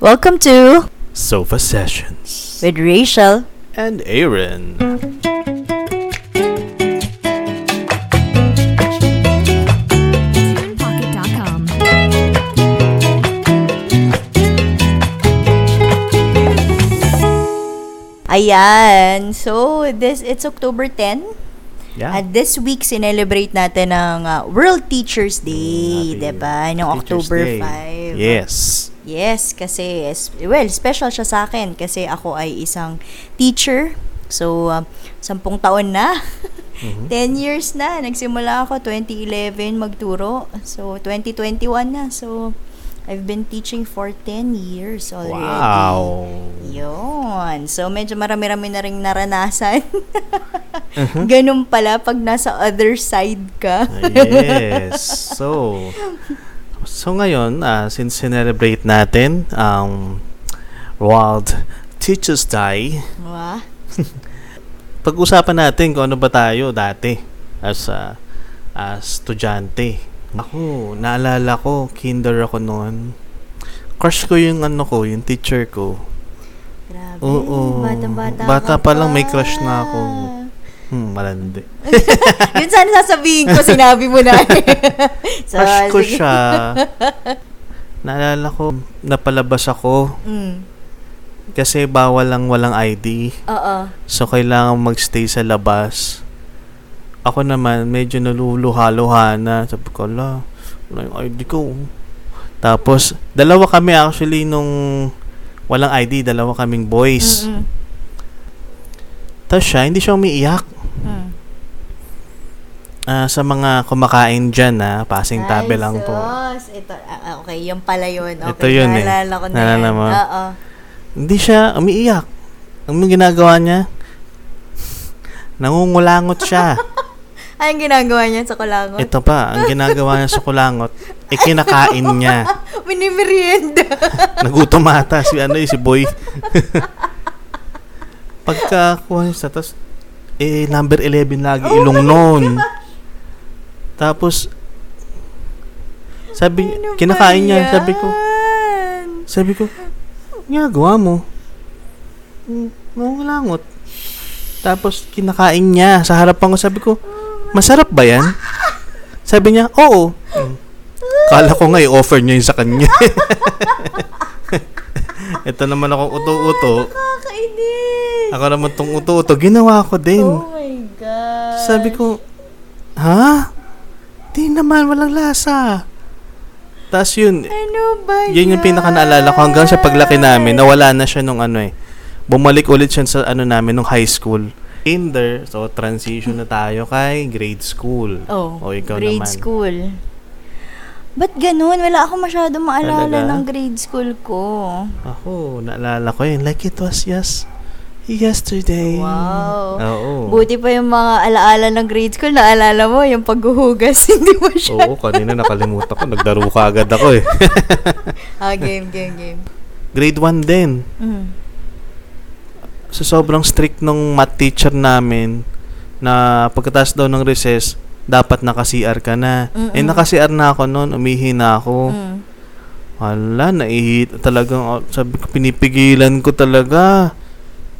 Welcome to Sofa Sessions. with Rachel. And Aaron. TunePocket.com. Ayan. So, this it's October 10. Yeah. At this week, celebrate natin ang uh, World Teachers Day, Happy 'di ba? Noong October Day. 5. Yes. Yes, kasi, well, special siya sa akin kasi ako ay isang teacher. So, um, sampung taon na. Mhm. 10 years na. Nagsimula ako 2011 magturo. So, 2021 na. So, I've been teaching for 10 years already. Wow. Yun. So, medyo marami-rami na rin naranasan. Mhm. Ganun pala pag nasa other side ka. Ah, yes. So, so ngayon, ah, since celebrate natin ang World Teachers Day, Diba? pag-usapan natin kung ano ba tayo dati as a as estudyante. Ako, naalala ko, kinder ako noon. Crush ko yung ano ko, yung teacher ko. Grabe. Oo. Bata-bata Bata pa lang may crush na ako. Hmm, malandi. Yun sana sasabihin ko, sinabi mo na. so, Crush ko sige. siya. Naalala ko, napalabas ako Mm. kasi bawal lang walang ID. Oo. So, kailangan magstay sa labas. Ako naman, medyo naluluha-luha na. Sabi ko, ala, wala yung ID ko. Tapos, dalawa kami actually nung walang ID, dalawa kaming boys. Mm-mm. Tapos siya, hindi siya umiiyak. Mm. Ah, sa mga kumakain dyan, na passing tabi Ay, lang po. sus. Ito, ah, ah, okay, yung pala yun. Okay, Ito yun eh. naalala ko na Naalala mo? Oo. Hindi siya umiiyak. Ang ginagawa niya, nangungulangot siya. Ay, ang ginagawa niya sa kulangot? Ito pa, ang ginagawa niya sa kulangot, ikinakain niya. Minimerienda. Nagutom ata si ano eh, si boy. Pagka kuha niya sa tas, eh, number 11 lagi Oh ilong noon. Tapos, sabi, Ano kinakain niya, sabi ko, sabi ko, ginagawa mo. "Mm, Nangungulangot. Tapos, kinakain niya sa harapan ko, sabi ko, masarap ba yan? Sabi niya, oo. Kala ko nga, i-offer niya yun sa kanya. Ito naman akong uto-uto. Nakakainis. Ako naman tong uto-uto. Ginawa ko din. Oh my God. Sabi ko, ha? Di naman, walang lasa. Tapos yun, Ano ba yun yung pinaka naalala ko hanggang sa paglaki namin, nawala na siya nung ano eh. Bumalik ulit siya sa ano namin nung high school. Kinder, so transition na tayo kay grade school. Oh, O, ikaw grade naman. school. Ba't ganun? Wala ako masyadong maalala Talaga? ng grade school ko. Ako, naalala ko yun. Like it was yes, yesterday. Wow. Oo. Buti pa yung mga alaala ng grade school, naalala mo, yung paghuhugas, hindi mo siya. Oo, kanina nakalimutan ko. Nagdaro ka agad ako eh. Ah, game, game, game. grade 1 din. Mm. So, sobrang strict nung math teacher namin na pagkatapos daw ng recess, dapat naka-CR ka na. Mm-mm. Eh, naka-CR na ako noon. Umihi na ako. Mm. Hala, naihi talagang, oh, sabi ko, pinipigilan ko talaga.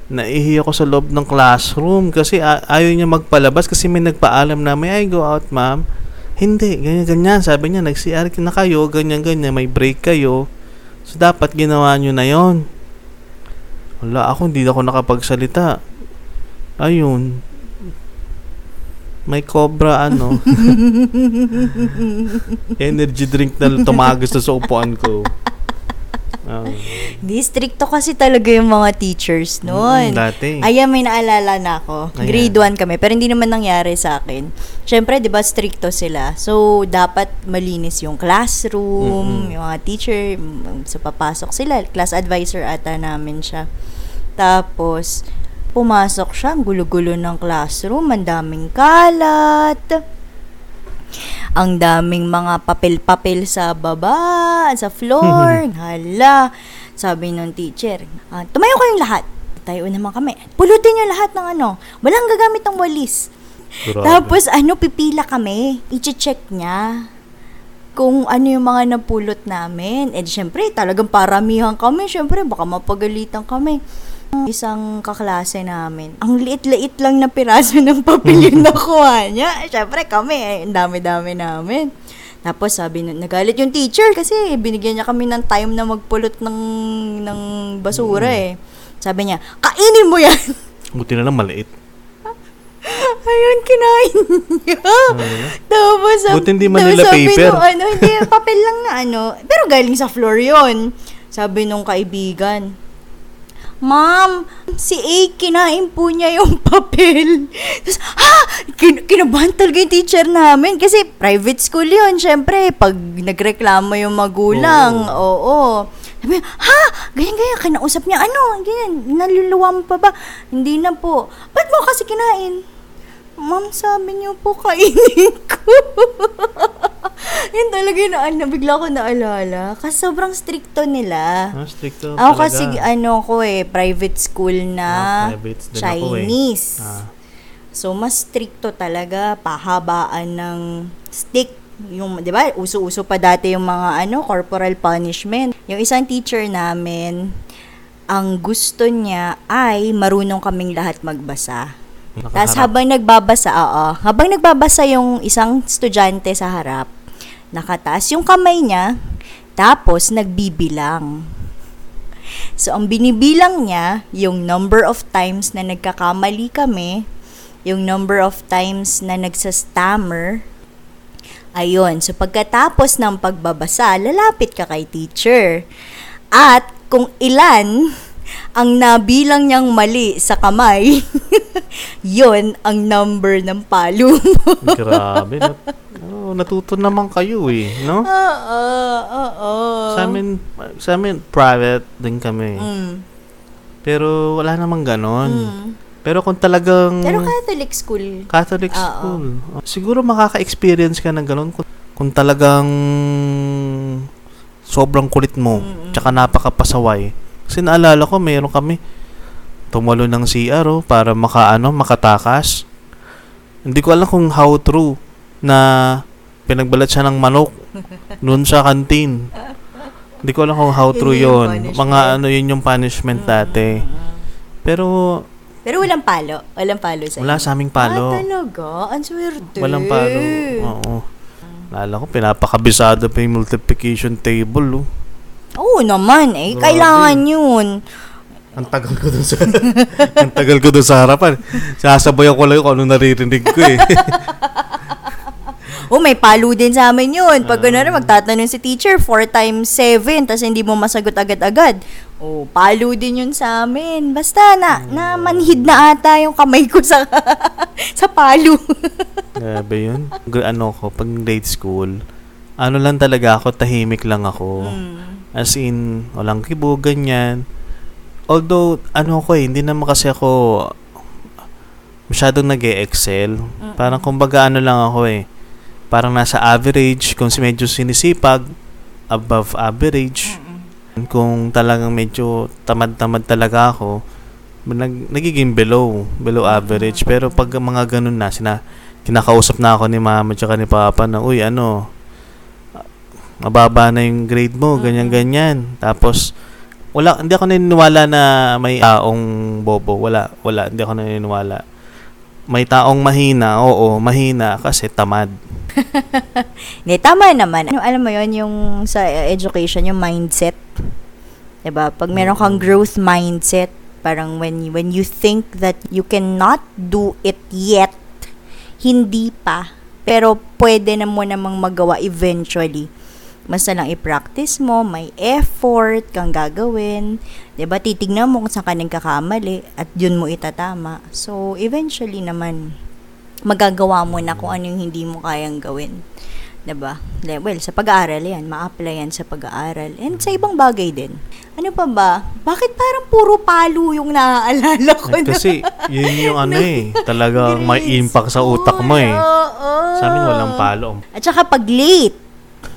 Naihi ako sa loob ng classroom kasi a- ayaw niya magpalabas kasi may nagpaalam na, may I go out, ma'am? Hindi, ganyan-ganyan. Sabi niya, nag-CR na kayo, ganyan-ganyan, may break kayo. So, dapat ginawa niyo na yon. Wala, ako hindi ako nakapagsalita. Ayun. May cobra, ano. Energy drink na tumagos na sa upuan ko. Ah, Di, stricto kasi talaga yung mga teachers noon. mm, dati. Ayan, may naalala na ako. Ayan. Grade 1 kami, pero hindi naman nangyari sa akin. Siyempre, di ba, stricto sila. So, dapat malinis yung classroom, Mm-mm. yung mga teacher, mm, so papasok sila. Class advisor ata namin siya. Tapos, pumasok siya, ang gulo-gulo ng classroom, ang daming kalat. Ang daming mga papel-papel sa baba, sa floor. Hala. Sabi nung teacher, ah, tumayo kayong lahat. Tayo naman kami. Pulutin niyo lahat ng ano. Walang gagamit ng walis. Grabe. Tapos ano, pipila kami. I-check niya. kung ano yung mga napulot namin. And syempre, talagang paramihan kami. Syempre, baka mapagalitan kami. Isang kaklase namin, ang liit-liit lang na piraso ng papel yung nakuha niya. Syempre, kami, eh, ang dami-dami namin. Tapos sabi na, nagalit yung teacher kasi binigyan niya kami ng time na magpulot ng, ng basura eh. Sabi niya, kainin mo yan! Buti na lang maliit. Ayun, kinain niya. Tapos, sab- Buti hindi tapos Manila sabi paper. nung ano, hindi, papel lang na ano. Pero galing sa floor yun. Sabi nung kaibigan, Ma'am, si A, kinain po niya yung papel. Tapos, ha? Kin- kinabahan talaga yung teacher namin. Kasi private school yun, syempre. Pag nagreklamo yung magulang, oo. Sabi, ha? Ganyan-ganyan, kinausap niya, ano? Ganyan, naluluwa mo pa ba? Hindi na po. Ba't mo kasi kinain? Ma'am, sabi niyo po kainin ko. Yun talaga na, ano, bigla ko naalala. Kasi sobrang stricto nila. Ah, stricto Ako talaga. kasi ano ko eh, private school na Ah, private ako eh. Chinese. Ah. So, mas stricto talaga, pahabaan ng stick. Yung, di ba, uso-uso pa dati yung mga ano, corporal punishment. Yung isang teacher namin, ang gusto niya ay marunong kaming lahat magbasa. Tapos habang nagbabasa, oo, habang nagbabasa yung isang estudyante sa harap, nakataas yung kamay niya, tapos nagbibilang. So, ang binibilang niya, yung number of times na nagkakamali kami, yung number of times na nagsastammer, ayun. So, pagkatapos ng pagbabasa, lalapit ka kay teacher. At kung ilan ang nabilang niyang mali sa kamay, yon ang number ng palo mo. Grabe. Nat- oh, natuto naman kayo eh, no? Oo, oo. Sa amin, sa amin, private din kami. Mm, Pero wala namang ganon. mm. Pero kung talagang Pero Catholic school. Catholic Oo. school, siguro makaka-experience ka ng ganon kung, kung talagang sobrang kulit mo, Mm-mm. tsaka napakapasaway. Kasi naalala ko, mayroon kami tumalo ng CR oh, para makaano, makatakas. Hindi ko alam kung how true na pinagbalat siya ng manok noon sa kantin. Hindi ko alam kung how Yun true yun. punishment. Mga ano yun yung punishment dati. Pero Pero walang palo. Walang palo sa wala sa aming palo. Ah, talaga? Ang swerte. Walang palo. Oo. Lala ko, pinapakabisado pa yung multiplication table. Oh. Oo naman eh. Grabe. Kailangan yun. Ang tagal ko dun sa ang tagal ko dun sa harapan. Sasabayan ko lang kung ano naririnig ko eh. Oh, may palo din sa amin yun. Pag Ah. gano'n magtatanong si teacher, 4 times 7, tapos hindi mo masagot agad-agad. Oh, palo din yun sa amin. Basta na, na manhid na ata yung kamay ko sa sa palo. Grabe yun. Ano ko, pag grade school, ano lang talaga ako, tahimik lang ako. Mm. As in, walang kibo, ganyan. Although, ano ko eh, hindi naman kasi ako masyadong nag excel Parang kumbaga ano lang ako eh. Parang nasa average, kung si medyo sinisipag, above average. Kung talagang medyo tamad-tamad talaga ako, nag, nagiging below, below average. Pero pag mga ganun na, sina, kinakausap na ako ni mama tsaka ni papa na, uy, ano, mababa na yung grade mo, ganyan-ganyan. Tapos, wala, hindi ako naniniwala na may taong bobo. Wala, wala, hindi ako naniniwala. May taong mahina, oo, mahina kasi tamad. Hindi, tama naman. Ano, alam mo yon yung sa education, yung mindset. 'Di ba Pag meron kang growth mindset, parang when, when you think that you cannot do it yet, hindi pa. Pero pwede na mo namang magawa eventually. Basta lang i-practice mo, may effort kang gagawin. 'Di ba Titignan mo kung saan ka nagkakamali at yun mo itatama. So, eventually naman, magagawa mo na kung ano yung hindi mo kayang gawin. 'Di ba? Well, sa pag-aaral yan, ma-apply yan sa pag-aaral. And sa ibang bagay din. Ano pa ba? Bakit parang puro palo yung naaalala ko? Eh, kasi, yun yung ano eh, talagang may Grade impact sa utak mo eh. Oo. Sa amin walang palo. At saka pag late.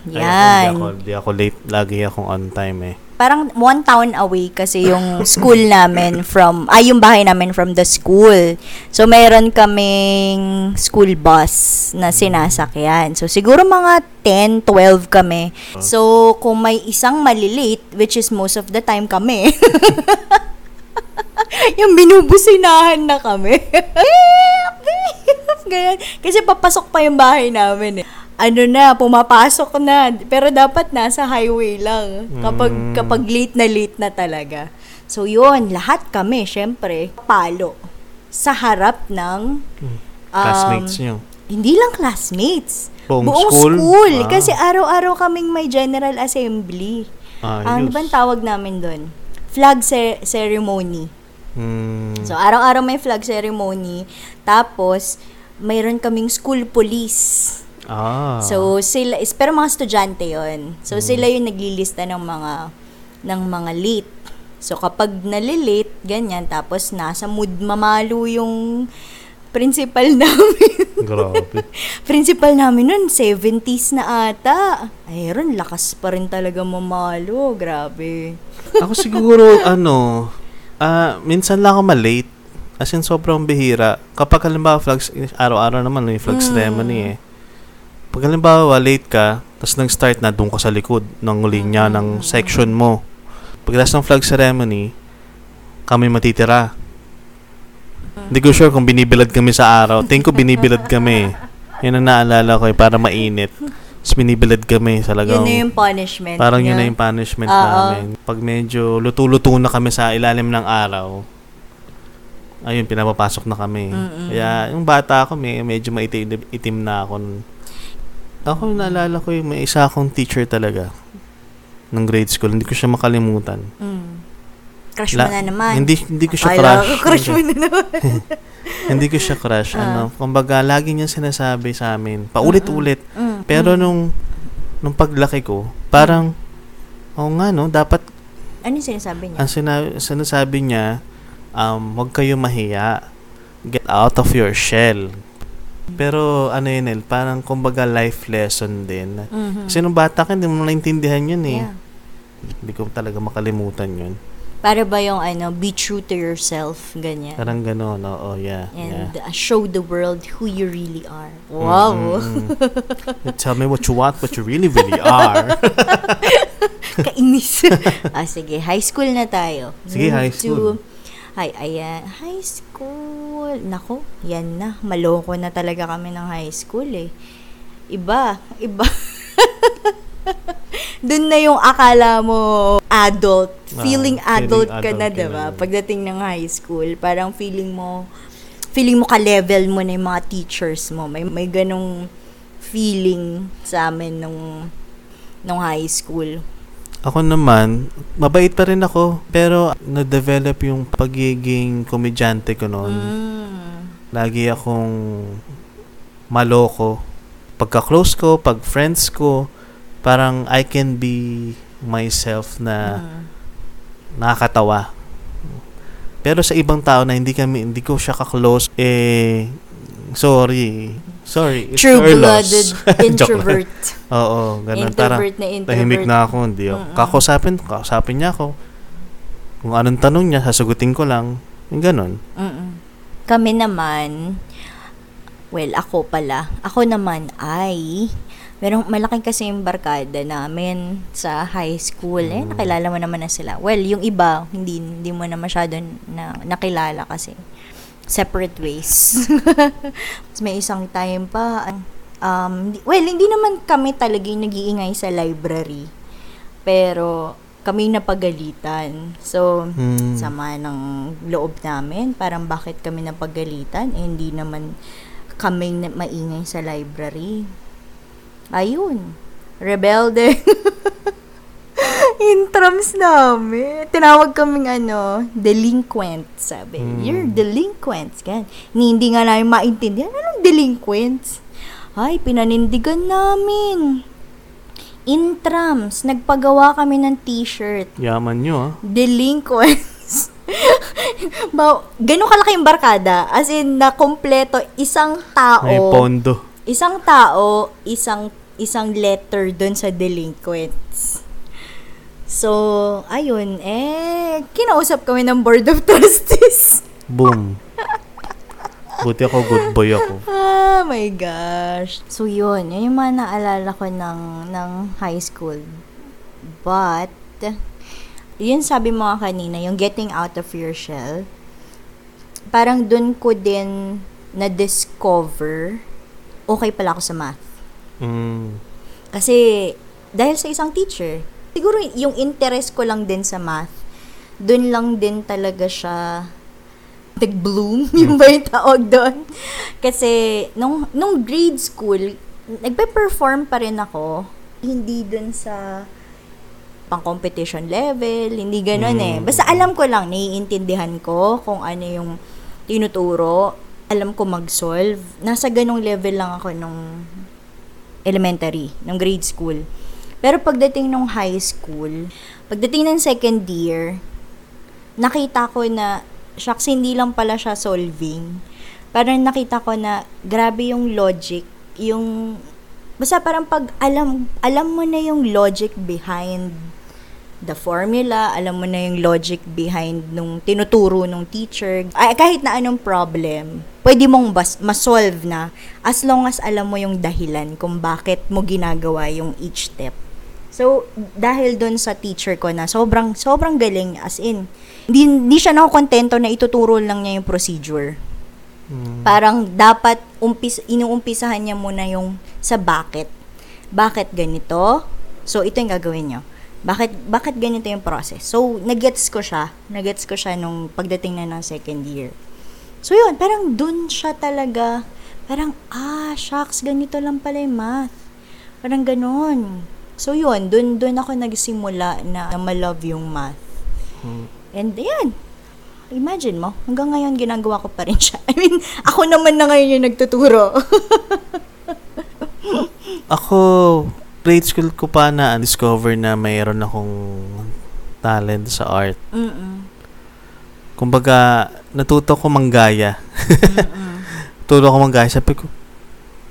Ay, Yan. Hindi ako, hindi ako late. Lagi akong on time eh. parang one town away kasi yung school namin from, ay yung bahay namin from the school. So, meron kaming school bus na sinasakyan. So, siguro mga 10, 12 kami. So, kung may isang malilate, which is most of the time kami, yung binubusinahan na kami. Ganyan. Kasi papasok pa yung bahay namin eh. Ano na, pumapasok na. Pero dapat nasa highway lang. Kapag, Mm. kapag late na late na talaga. So yun, lahat kami, syempre, palo. Sa harap ng... um, Classmates nyo. Hindi lang classmates. Buong Buong school? school. Ah. Kasi araw-araw kaming may general assembly. Ang ano ba tawag namin doon? Flag ce- ceremony. Hmm. So, araw-araw may flag ceremony. Tapos, mayroon kaming school police. Ah. So, sila, is, pero mga estudyante yon So, Hmm. sila yung naglilista ng mga, ng mga late. So, kapag nalilate, ganyan, tapos nasa mood mamalo yung principal namin. Grabe. principal namin nun, 70s na ata. Ayun, lakas pa rin talaga mamalo. Grabe. ako siguro, ano, ah minsan lang ako malate. As in, sobrang bihira. Kapag halimbawa, flags, araw-araw naman, yung flag ceremony eh. Pag halimbawa, late ka, tapos nag-start na doon ka sa likod ng linya ng section mo. Pagkatapos ng flag ceremony, kami matitira. Hindi ko sure kung binibilad kami sa araw. Tingin ko binibilad kami. Yan ang naalala ko eh, para mainit. Tapos binibilad kami sa Yun na yung punishment Parang yun niya. na yung punishment Oo. namin. Pag medyo luto-luto na kami sa ilalim ng araw, ayun, pinapapasok na kami. Mm-mm. Kaya, yung bata ako, may, medyo maitim itim na ako. nun. Ako, naalala ko yung may isa akong teacher talaga ng grade school. Hindi ko siya makalimutan. Mm. Crush La- mo na naman. Hindi, hindi ko siya Akala crush. ko crush mo na naman. hindi ko siya crush. Ah. Ano, kumbaga, lagi niya sinasabi sa amin, paulit-ulit. Mm, Pero mm. nung, nung paglaki ko, parang, oo nga no, dapat Ano yung sinasabi niya? ang sinabi, sinasabi niya, um, huwag kayo mahiya. Get out of your shell. Pero ano yun, El, parang kumbaga life lesson din. Mhm. Kasi nung bata ka, hindi mo naintindihan yun eh. Yeah. Hindi ko talaga makalimutan yun. Para ba yung ano, be true to yourself, ganyan. Parang gano'n, oo, yeah. And yeah. uh, show the world who you really are. Wow. Mm-mm. Tell me what you want, what you really, really are. Kainis. ah, sige, high school na tayo. Sige, Move high school. To, Ay, ayan. High school. Nako, yan na. Maloko na talaga kami ng high school eh. Iba. Iba. Doon na yung akala mo adult. Ah, Feeling feeling adult ka na, adult ka diba? na. Pagdating ng high school, parang feeling mo, feeling mo ka-level mo na yung mga teachers mo. May, may ganong feeling sa amin nung, nung high school. Ako naman, mabait pa rin ako. Pero na-develop yung pagiging komedyante ko noon. Mm. Lagi akong maloko. Pagka-close ko, pag friends ko, parang I can be myself na Mm. nakakatawa. Pero sa ibang tao na hindi kami hindi ko siya ka-close eh sorry. Sorry. It's True-blooded introvert. Oo, ganun. Introvert na introvert. tahimik na ako. Hindi ako. Mm-mm. Kakausapin, kakausapin niya ako. Kung anong tanong niya, sasagutin ko lang. Yung ganun. Mm-mm. Kami naman, well, ako pala. Ako naman ay, merong malaking kasi yung barkada namin sa high school. Eh, Mm. nakilala mo naman na sila. Well, yung iba, hindi, hindi mo na masyado na, nakilala kasi. Separate ways. May isang time pa, um, well, hindi naman kami talaga yung nag-iingay sa library. Pero, kami napagalitan. So, Hmm. sama ng loob namin. Parang bakit kami napagalitan? Eh, hindi naman kami na maingay sa library. Ayun. Rebelde. Intrams namin. Tinawag kaming ano, delinquent, sabi. Hmm. You're delinquents. Gan. Ni, hindi nga namin maintindihan. Anong delinquents? Ay, pinanindigan namin. Intrams. Nagpagawa kami ng t-shirt Yaman nyo, ah. delinquents. ba, ganun kalaki yung barkada. As in, na kompleto, isang tao, May pondo. isang tao, isang isang letter doon sa delinquents. So, ayun, eh, kinausap kami ng Board of Trustees. Boom. Buti ako, good boy ako. Oh my gosh. So, yun. Yun yung mga naalala ko ng, ng high school. But, yun sabi mo nga kanina, yung getting out of your shell, parang dun ko din na-discover, okay pala ako sa math. Mm. Kasi, dahil sa isang teacher, siguro yung interest ko lang din sa math, dun lang din talaga siya nag-bloom, yung ba yung tawag doon? Kasi, nung, nung grade school, nagpe-perform pa rin ako. Hindi dun sa pang competition level, hindi ganun eh. Mm. Basta alam ko lang, naiintindihan ko kung ano yung tinuturo. Alam ko mag-solve. Nasa ganong level lang ako nung elementary, nung grade school. Pero pagdating nung high school, pagdating ng second year, nakita ko na, shucks, hindi lang pala siya solving. Parang nakita ko na, grabe yung logic, yung, basta parang pag alam, alam mo na yung logic behind the formula, alam mo na yung logic behind nung tinuturo nung teacher. Ay, kahit na anong problem, pwede mong bas, masolve na as long as alam mo yung dahilan kung bakit mo ginagawa yung each step. So, dahil doon sa teacher ko na sobrang, sobrang galing as in, hindi, hindi siya nakukontento na ituturo lang niya yung procedure. Mm. Parang dapat umpis, inuumpisahan niya muna yung sa bakit. Bakit ganito? So, ito yung gagawin niyo. Bakit, bakit ganito yung process? So, nagets ko siya. Nagets ko siya nung pagdating na ng second year. So, yun. Parang dun siya talaga. Parang, ah, shucks, ganito lang pala yung math. Parang ganun. So, yun. Dun, dun ako nagsimula na, na ma-love yung math. Mm. And yan. Imagine mo, hanggang ngayon ginagawa ko pa rin siya. I mean, ako naman na ngayon yung nagtuturo. Ako, grade school ko pa na discover na mayroon akong talent sa art. Mm-mm. Kumbaga, natuto ko manggaya. Mm-mm. Tuto ko manggaya. Sabi ko,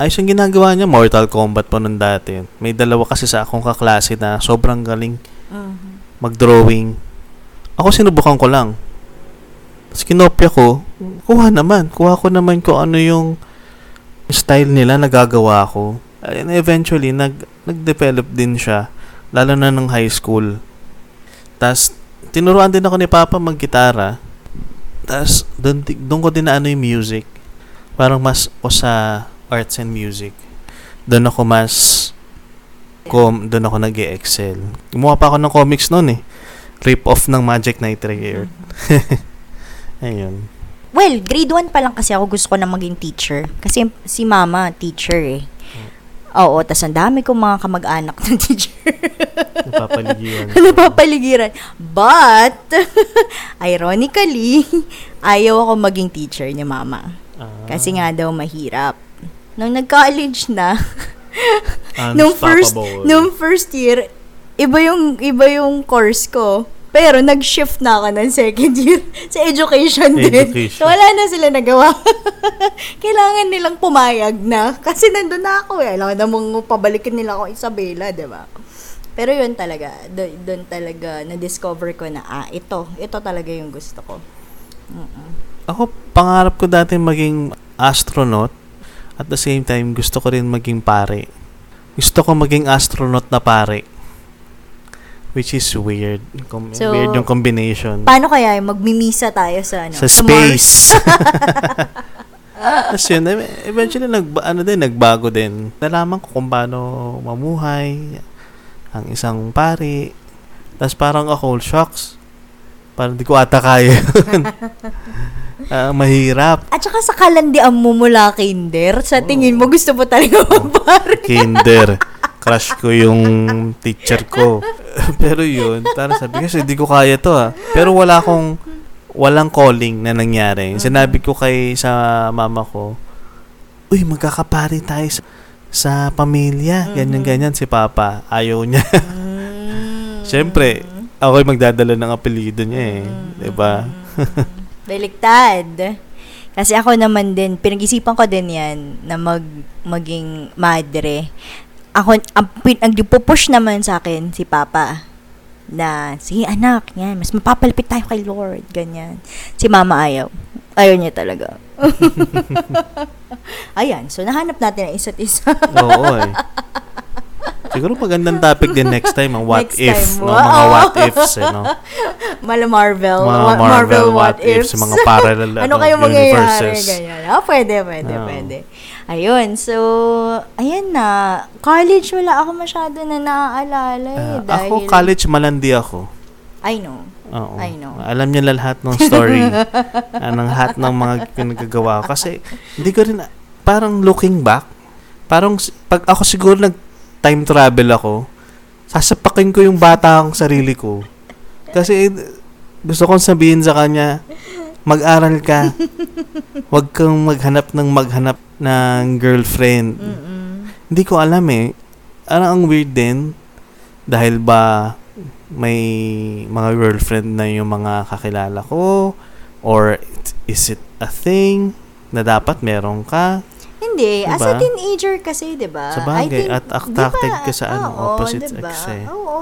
ayos yung ginagawa niya. Mortal Kombat pa nun dati. May dalawa kasi sa akong kaklase na sobrang galing Mhm. mag-drawing. Ako sinubukan ko lang. Tapos kinopya ko, kuha naman. Kuha ko naman ko ano yung style nila nagagawa ko. And eventually, nag, nag-develop din siya. Lalo na ng high school. Tapos, tinuruan din ako ni Papa mag-gitara. Tapos, doon, doon ko din na ano yung music. Parang mas o sa arts and music. Doon ako mas com, doon ako nag excel Gumawa pa ako ng comics noon eh. Rip-off ng Magic Knight Rare. Ayun. Well, grade 1 pa lang kasi ako gusto ko na maging teacher. Kasi si mama, teacher eh. Oo, tas ang dami kong mga kamag-anak na teacher. Napapaligiran. Napapaligiran. But, ironically, ayaw ako maging teacher ni mama. Ah, Kasi nga daw mahirap. Nung nag-college na, nung first nung first year, iba yung iba yung course ko. Pero nag-shift na ako ng second year sa education din. Education. So wala na sila nagawa. Kailangan nilang pumayag na kasi nandun na ako eh. Alam namang pabalikin nila ako Isabela, 'di ba? Pero yun talaga, do- doon talaga na-discover ko na ah, ito, ito talaga yung gusto ko. Mm-mm. Ako, pangarap ko dati maging astronaut. At the same time, gusto ko rin maging pare. Gusto ko maging astronaut na pare. Which is weird. Com- So, weird yung combination. Paano kaya yung magmimisa tayo sa ano? sa Mars? space. Tapos yun, eventually, nag, ano din, nagbago din. Nalaman ko kung paano mamuhay ang isang pari. Tapos parang ako, shocks. Parang di ko ata kaya yun. Ah, mahirap. At saka sa kalandian mo mula kinder, sa tingin mo gusto mo talaga magpare. Kinder. Crush ko yung teacher ko. Pero yun, parang sabi kasi di ko kaya to ah. Pero wala akong, walang calling na nangyari. Sinabi ko kay sa mama ko, Uy, magkakapari tayo sa, sa pamilya. Ganyan-ganyan si Papa. Ayaw niya. Mm. Siyempre, ako yung magdadala ng apelido niya eh. Diba? Baliktad. Kasi ako naman din, pinag-isipan ko din yan na mag, maging madre. Ako, ang, ang pupush naman sa akin si Papa na, sige anak, yan, mas mapapalapit tayo kay Lord, ganyan. Si mama ayaw. Ayaw niya talaga. Ayan, so nahanap natin ang isa't isa. Oo eh. Siguro magandang topic din next time, ang what Next if, time. no? Mga Wow. what ifs, eh, no? Mala Marvel. Mga wa- Marvel, what ifs, mga parallel ano ano, kayo mangyayari? Ganyan. Ah, pwede, pwede, Oo. pwede. Ayun, so, ayan na. College, wala ako masyado na naaalala eh. Ah, dahil, ako, college, malandi ako. I know. Oo. I know. Alam niya lahat ng story. anong lahat ng mga pinagagawa ko. Kasi, hindi ko rin, parang looking back, parang, pag ako siguro nag time travel ako, sasapakin ko yung bata akong sarili ko. Kasi, gusto kong sabihin sa kanya, mag-aral ka. Huwag kang maghanap ng maghanap ng girlfriend. Mm-mm. Hindi ko alam eh. Ano ang weird din? Dahil ba may mga girlfriend na yung mga kakilala ko? Or is it a thing na dapat meron ka? Hindi, as a Diba? teenager kasi, di ba? Sa bagay, I think, at attracted di ba, ka sa ano, oo, opposite di ba? sex eh. Oo,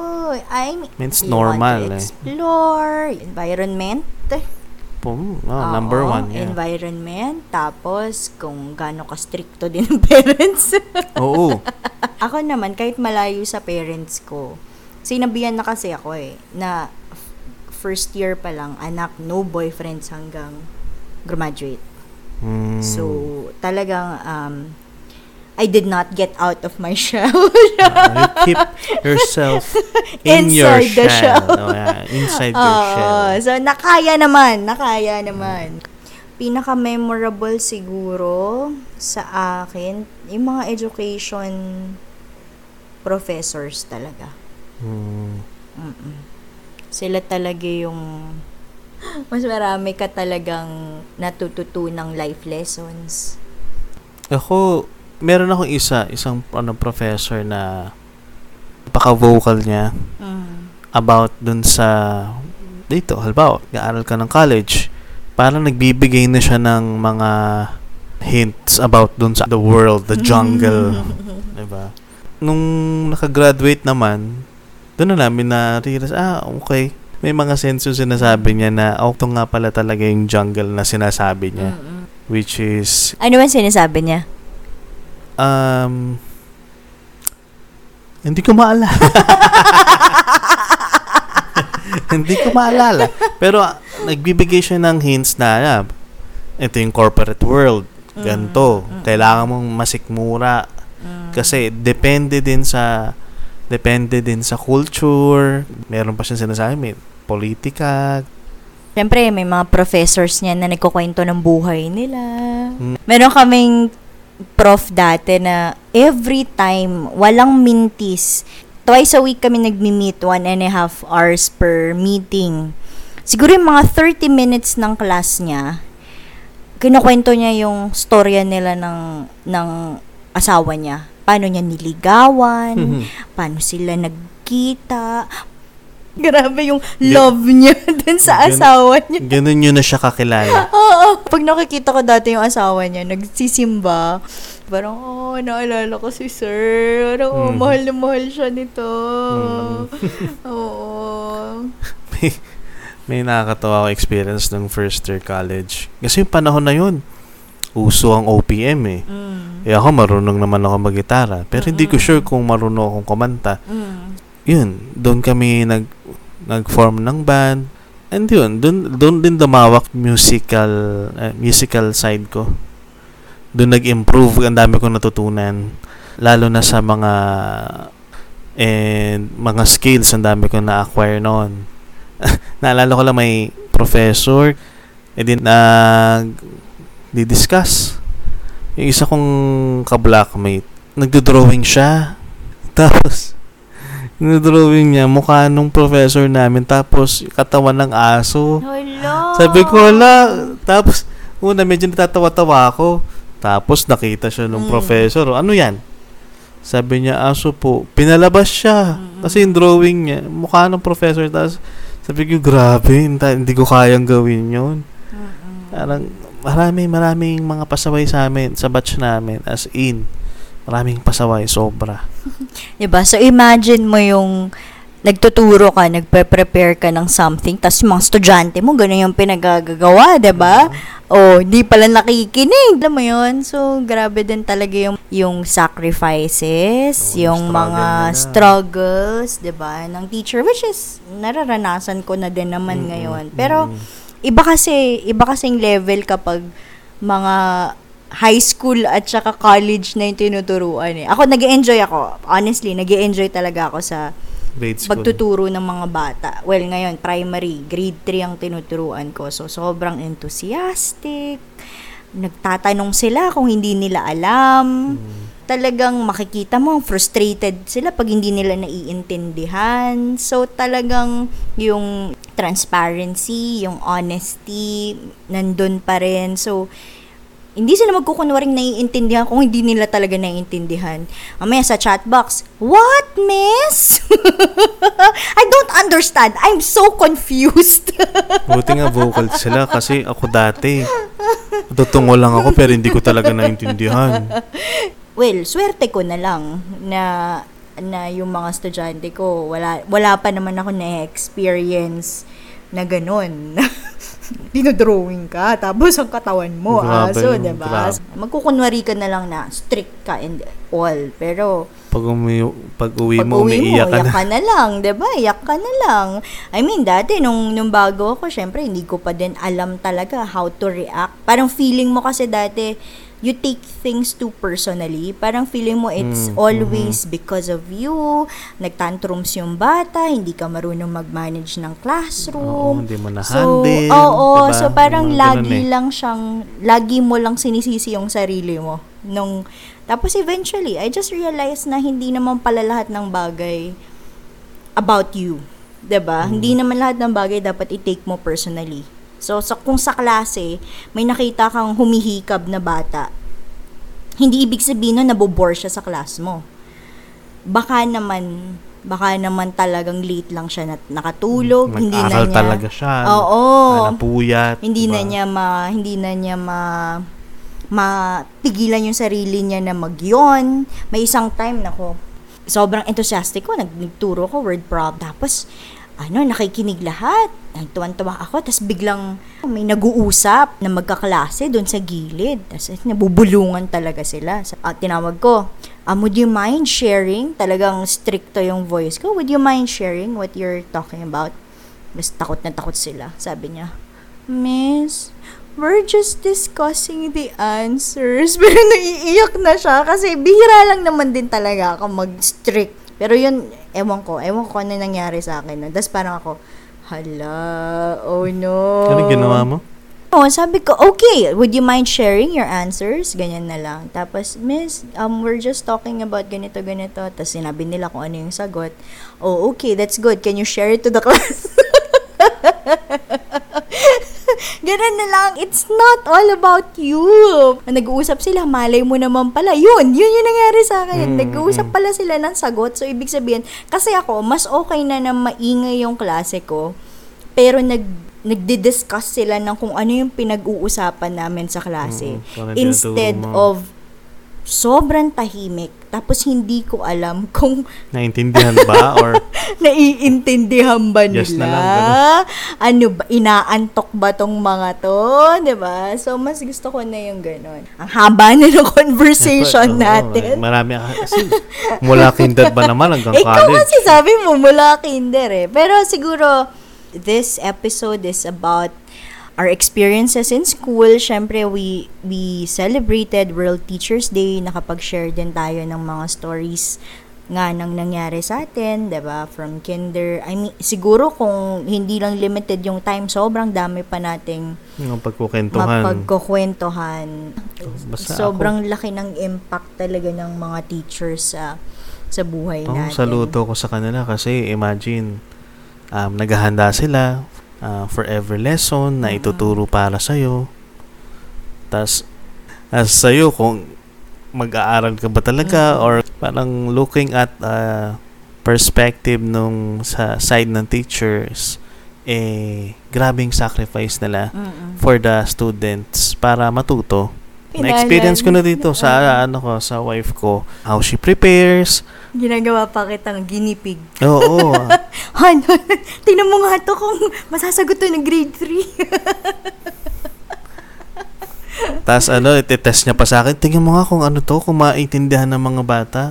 I mean, Means you normal eh. explore, environment. Pum, oh, Oo, number one. Yeah. Environment. Tapos, kung gaano ka-stricto din ng parents. Oo. ako naman, kahit malayo sa parents ko, sinabihan na kasi ako eh, na first year pa lang, anak, no boyfriends hanggang graduate. Mm. So, talagang, um, I did not get out of my shell. Ah, you keep yourself in your Inside the shell. shell. Oh, yeah. Inside your Oo. shell. So, nakaya naman. Nakaya naman. Pinaka-memorable siguro sa akin, yung mga education professors talaga. Mm. Mm-mm. Sila talaga yung mas marami ka talagang natututunang life lessons. Ako, meron akong isa, isang ano, professor na paka-vocal niya Mm. about dun sa dito, halimbawa, nag-aaral ka ng college, parang nagbibigay na siya ng mga hints about dun sa the world, the jungle, diba? Nung nakagraduate naman, doon na namin na ah, okay. May mga sense yung sinasabi niya na, oh, ito nga pala talaga yung jungle na sinasabi niya. Mm-mm. Which is, Ano man sinasabi niya? um, hindi ko maalala. hindi ko maalala. Pero ah, nagbibigay siya ng hints na, ah, ito yung corporate world. Ganto. Mm, mm, Kailangan mong masikmura. Mm. Kasi depende din sa depende din sa culture. Meron pa siyang sinasabi, may politika. Siyempre, may mga professors niya na nagkukwento ng buhay nila. Mm. Meron kaming prof dati na every time, walang mintis. Twice a week kami nagmi-meet, one and a half hours per meeting. Siguro yung mga 30 minutes ng class niya, kinukwento niya yung storya nila ng, ng asawa niya. Paano niya niligawan, Mhm. paano sila nagkita. Grabe yung love niya dun sa Gan- asawa niya. Ganun yun na siya kakilala. Oo. Pag nakikita ko dati yung asawa niya, nagsisimba, parang, oh, naalala ko si sir. Parang, oh, Mm. mahal na mahal siya nito. Mm. Oo. may, may nakakatawa ako experience ng first year college. Kasi yung panahon na yun, uso ang OPM eh. Mm. Eh ako marunong naman ako mag-gitara. Pero hindi ko Mm-mm. sure kung marunong akong kumanta. Mm. Yun, doon kami nag nag-form ng band. And yun, doon, doon din dumawak musical eh, musical side ko. Doon nag-improve, ang dami kong natutunan. Lalo na sa mga and mga skills, ang dami kong na-acquire noon. Naalala ko lang may professor, eh din nag di-discuss. Yung isa kong ka-blackmate, nagdo-drawing siya. Tapos, nagdo-drawing niya mukha nung professor namin. Tapos, katawan ng aso. Hala. Sabi ko, wala. Tapos, una, medyo natatawa-tawa ako. Tapos, nakita siya nung Mm. professor. Ano yan? Sabi niya, aso po. Pinalabas siya. Mm-mm. Kasi yung drawing niya, mukha ng professor. Tapos, sabi ko, grabe, hindi, ko kayang gawin yun. Mm-mm. Parang, marami, maraming mga pasaway sa amin, sa batch namin, as in. Maraming pasaway, sobra. Diba? So, imagine mo yung nagtuturo ka, nagpe-prepare ka ng something, tapos yung mga estudyante mo, ganun yung pinagagagawa, 'di ba? O, di pala nakikinig. Alam mo yun? So, grabe din talaga yung, yung sacrifices, Oo, yung mga struggles, 'di ba, ng teacher, which is, nararanasan ko na din naman Mm-mm. ngayon. Pero, Mm. Iba kasi, iba kasing level kapag mga high school at saka college na yung tinuturuan eh. Ako, nag enjoy ako. Honestly, nag enjoy talaga ako sa grade school. pagtuturo ng mga bata. Well, ngayon, primary, grade 3 ang tinuturuan ko. So, sobrang enthusiastic. Nagtatanong sila kung hindi nila alam. Mm. Talagang makikita mo, frustrated sila pag hindi nila naiintindihan. So, talagang yung transparency, yung honesty, nandun pa rin. So, hindi sila magkukunwaring naiintindihan kung hindi nila talaga naiintindihan. Mamaya sa chat box, What, miss? I don't understand. I'm so confused. Buti nga vocal sila kasi ako dati. Tutungo lang ako pero hindi ko talaga naintindihan. well, swerte ko na lang na na yung mga estudyante ko, wala, wala pa naman ako na-experience na ganun. Dinodrawing ka, tapos ang katawan mo, Grabe aso, yun, diba? grabe. Magkukunwari ka na lang na strict ka and all. Pero, Pag, umi, pag uwi pag mo, uwi mo, umiiyak ka na. ka na lang, 'di ba? Iyak ka na lang. I mean, dati nung nung bago ako, syempre hindi ko pa din alam talaga how to react. Parang feeling mo kasi dati you take things too personally. Parang feeling mo it's Mm, always because of you. Nagtantrums yung bata, hindi ka marunong mag-manage ng Oo, classroom. hindi mo So, na-handle. oo, diba? so parang Mga lagi eh. lang siyang, lagi mo lang sinisisi yung sarili mo. Nung, tapos eventually, I just realized na hindi naman pala lahat ng bagay about you. 'Di ba? Mm. Hindi naman lahat ng bagay dapat i-take mo personally. So, sa, kung sa klase, may nakita kang humihikab na bata, hindi ibig sabihin nun nabobore siya sa class mo. Baka naman, baka naman talagang late lang siya na nakatulog, hindi na niya talaga siya. Oo. na napuyat. Hindi na diba? niya ma hindi na niya ma mapigilan yung sarili niya na magyon. May isang time nako, sobrang enthusiastic ko, nag- nagturo ko word prop. Tapos ano, nakikinig lahat. Nagtuwan-tuwa ako. Tapos biglang may nag-uusap na magkaklase doon sa gilid. Tapos nabubulungan talaga sila. At tinawag ko, um, would you mind sharing? Talagang stricto yung voice ko. Would you mind sharing what you're talking about? Mas takot na takot sila. Sabi niya, Miss, we're just discussing the answers. Pero naiiyak na siya kasi bihira lang naman din talaga ako mag-strict. Pero yun, ewan ko, ewan ko ano nangyari sa akin. No? Tapos parang ako, hala, oh no. Ano ginawa mo? Oo, sabi ko, okay, would you mind sharing your answers? Ganyan na lang. Tapos, miss, um, we're just talking about ganito, ganito. Tapos sinabi nila kung ano yung sagot. Oh, okay, that's good. Can you share it to the class? Ganun na lang. It's not all about you. Nag-uusap sila, malay mo naman pala. Yun, yun yung nangyari sa akin. Mm, Nag-uusap mm. pala sila ng sagot. So, ibig sabihin, kasi ako, mas okay na na maingay yung klase ko. Pero nag nagdi-discuss sila ng kung ano yung pinag-uusapan namin sa klase. Mm, ano Instead of sobrang tahimik. Tapos hindi ko alam kung Naintindihan ba? Or naiintindihan ba nila? Yes na lang, ganun. ano ba, inaantok ba tong mga to? ba So, mas gusto ko na yung ganun. Ang haba na ng conversation Oo, natin. Marami kasi mula kinder ba naman hanggang Ikaw college. kasi sabi mo mula kinder eh. Pero siguro, this episode is about our experiences in school. Siyempre, we, we celebrated World Teachers Day. Nakapag-share din tayo ng mga stories nga nang nangyari sa atin, 'di ba? From kinder. I mean, siguro kung hindi lang limited yung time, sobrang dami pa nating Yung pagkukwentuhan. mapagkukwentuhan. Basta Sobrang laki ng impact talaga ng mga teachers sa sa buhay Oh, natin. saludo ko sa kanila kasi imagine um, naghahanda sila uh, for every lesson na Mm. ituturo para sa'yo. Tapos, as sa'yo kung mag-aaral ka ba talaga Mm. or parang looking at uh, perspective nung sa side ng teachers eh grabing sacrifice nila Mm-mm. for the students para matuto. Kailangan. Na-experience ko na dito sa ano ko sa wife ko how she prepares Ginagawa pa kitang ginipig. Oo. Han, tingnan mo nga to kung masasagot to ng grade 3. Tapos ano, iti-test niya pa sa akin, tingnan mo nga kung ano to, kung maintindihan ng mga bata.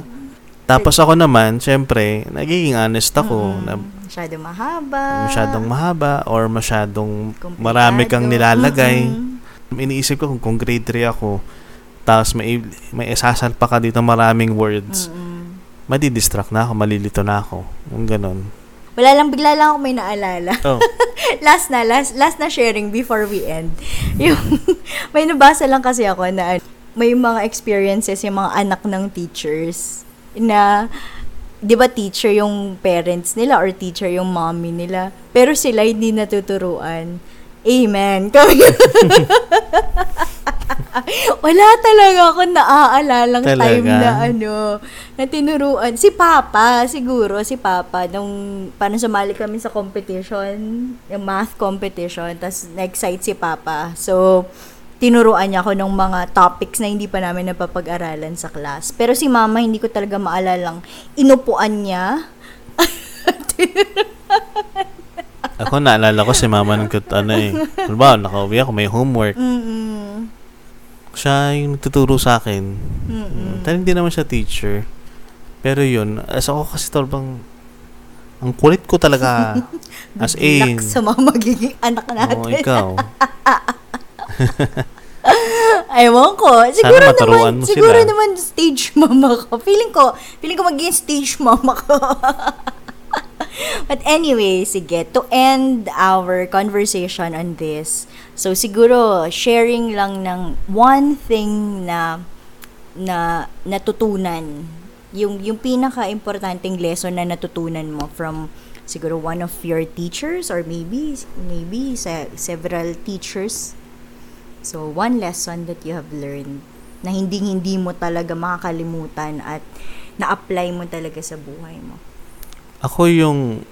Tapos ako naman, syempre, nagiging honest ako na Masyado mahaba. masyadong mahaba or masyadong Komplikado. marami kang nilalagay. Mm-mm. Iniisip ko kung, kung grade 3 ako, tapos may, may isasal pa ka dito maraming words, Mm-mm. madidistract na ako, malilito na ako. Yung ganun. Wala lang, bigla lang ako may naalala. Oh, last na, last, last na sharing before we end. Yung, may nabasa lang kasi ako na may mga experiences yung mga anak ng teachers na, di ba teacher yung parents nila or teacher yung mommy nila, pero sila hindi natuturuan. Amen. Kami Wala talaga ako naaalalang time Talaga? na ano, na tinuruan. Si Papa, siguro, si Papa, nung parang sumali kami sa competition, yung math competition, tapos na-excite si Papa. So, tinuruan niya ako ng mga topics na hindi pa namin napapag-aralan sa class. Pero si Mama, hindi ko talaga maalalang inupuan niya. ako naalala ko si mama nung kut- ano eh. Halimbawa, nakauwi ako, may homework. Mm-mm. Siya yung nagtuturo sa akin. Mm-mm. Hindi naman siya teacher. Pero yun, as ako kasi tolbang ang kulit ko talaga. As in, sa mga magiging anak natin. oh, ikaw. Ewan ko. Siguro maturuan naman, mo siguro sila. naman stage mama ko. Feeling ko, feeling ko magiging stage mama ko. But anyway, sige, to end our conversation on this, so siguro sharing lang ng one thing na na natutunan, yung yung pinaka-importanting lesson na natutunan mo from siguro one of your teachers or maybe maybe sa several teachers So, one lesson that you have learned na hindi hindi mo talaga makakalimutan at na-apply mo talaga sa buhay mo. Ako yung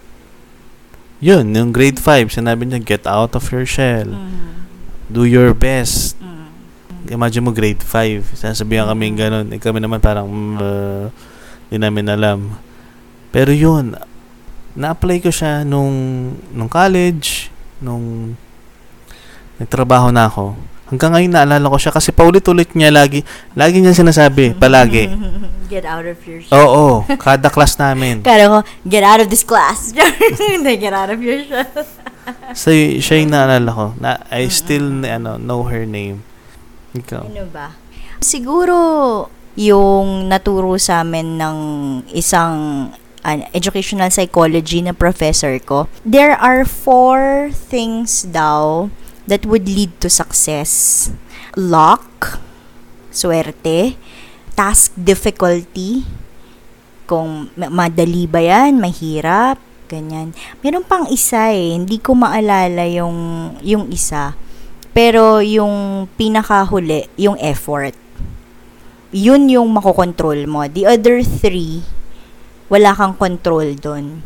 yun, yung grade 5, sinabi niya, get out of your shell. Mm. Do your best. Mm. Imagine mo grade 5, sasabihan kami ganun. Eh, kami naman parang, mm, uh, di namin alam. Pero yun, na-apply ko siya nung, nung college, nung nagtrabaho na ako. Hanggang ngayon naalala ko siya kasi paulit-ulit niya lagi, lagi niya sinasabi, palagi. Get out of your shell. Oo, kada class namin. Kala ko, get out of this class. Hindi, get out of your shell. So, siya yung naalala ko. Na, I still ano, know her name. Ikaw. Ano ba? Siguro, yung naturo sa amin ng isang an educational psychology na professor ko, there are four things daw that would lead to success. Luck, swerte, task difficulty, kung ma- madali ba yan, mahirap, ganyan. Meron pang isa eh, hindi ko maalala yung, yung isa. Pero yung pinakahuli, yung effort. Yun yung makokontrol mo. The other three, wala kang control doon.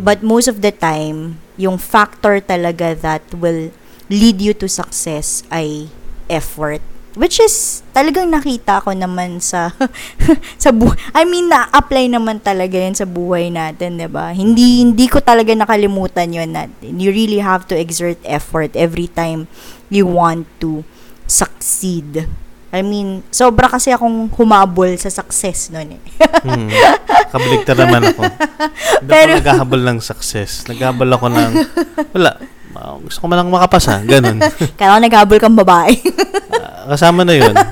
But most of the time, yung factor talaga that will lead you to success ay effort. Which is, talagang nakita ko naman sa, sa bu I mean, na-apply naman talaga yun sa buhay natin, 'di ba Hindi, hindi ko talaga nakalimutan yun natin. You really have to exert effort every time you want to succeed. I mean, sobra kasi akong humabol sa success nun eh. Hmm. Kabaligtad naman ako. Hindi Pero- ako naghahabol ng success. Naghahabol ako ng, wala, ah, gusto ko man lang makapasa. Ganun. Kaya naghabol kang babae. Ah, kasama na yun.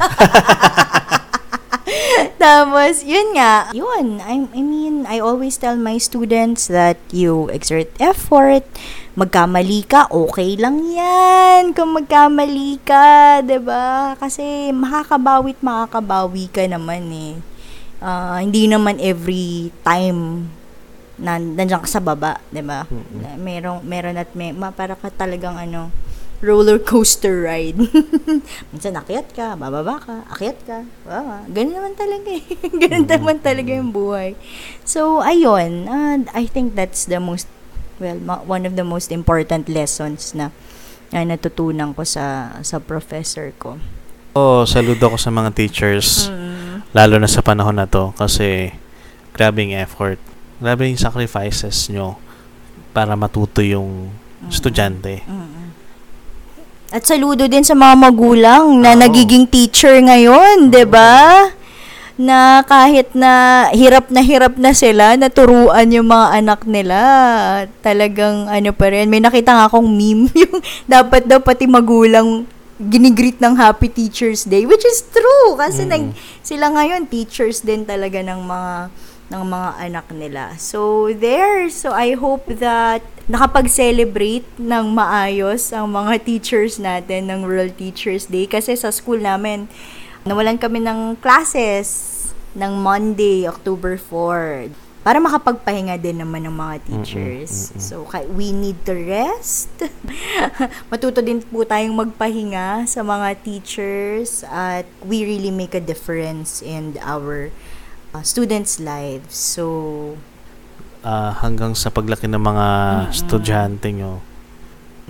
Tapos, yun nga, yun. I, I mean, I always tell my students that you exert effort, magkamali ka, okay lang yan kung magkamali ka, ba Kasi makakabawit, makakabawi ka naman eh. Ah, hindi naman every time na nandiyan ka sa baba, 'di ba Mm-mm. Meron, meron at may, ma, para ka talagang ano, roller coaster ride. Minsan akyat ka, bababa ka, akyat ka, bababa. Ganun naman talaga eh. Ganun naman talaga yung buhay. So, ayun. Uh, I think that's the most, well, ma- one of the most important lessons na, na natutunan ko sa sa professor ko. Oo, saludo ko sa mga teachers. Mm. Lalo na sa panahon na to. Kasi, grabe yung effort. Grabe yung sacrifices nyo para matuto yung estudyante. At saludo din sa mga magulang na Oo. nagiging teacher ngayon, 'di ba? Na kahit na hirap na hirap na sila naturuan yung mga anak nila, talagang ano pa rin. May nakita nga akong meme yung dapat daw pati magulang ginigreet ng Happy Teachers Day, which is true kasi Mm. nag, sila ngayon teachers din talaga ng mga ng mga anak nila. So there, so I hope that nakapag-celebrate ng maayos ang mga teachers natin ng World Teachers Day kasi sa school namin nawalan kami ng classes ng Monday, October 4 para makapagpahinga din naman ng mga teachers. mm, mm. So, we need to rest. Matuto din po tayong magpahinga sa mga teachers at we really make a difference in our uh, students' lives. So, Ah, hanggang sa paglaki ng mga estudyante nyo.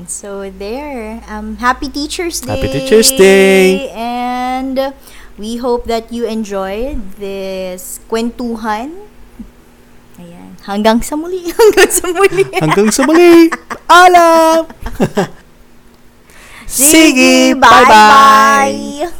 So there, um, happy Teachers Day. Happy Teachers Day. And we hope that you enjoyed this kwentuhan. Ayan. Hanggang sa muli. Hanggang sa muli. Hanggang sa muli! Alam! Sige! Bye-bye.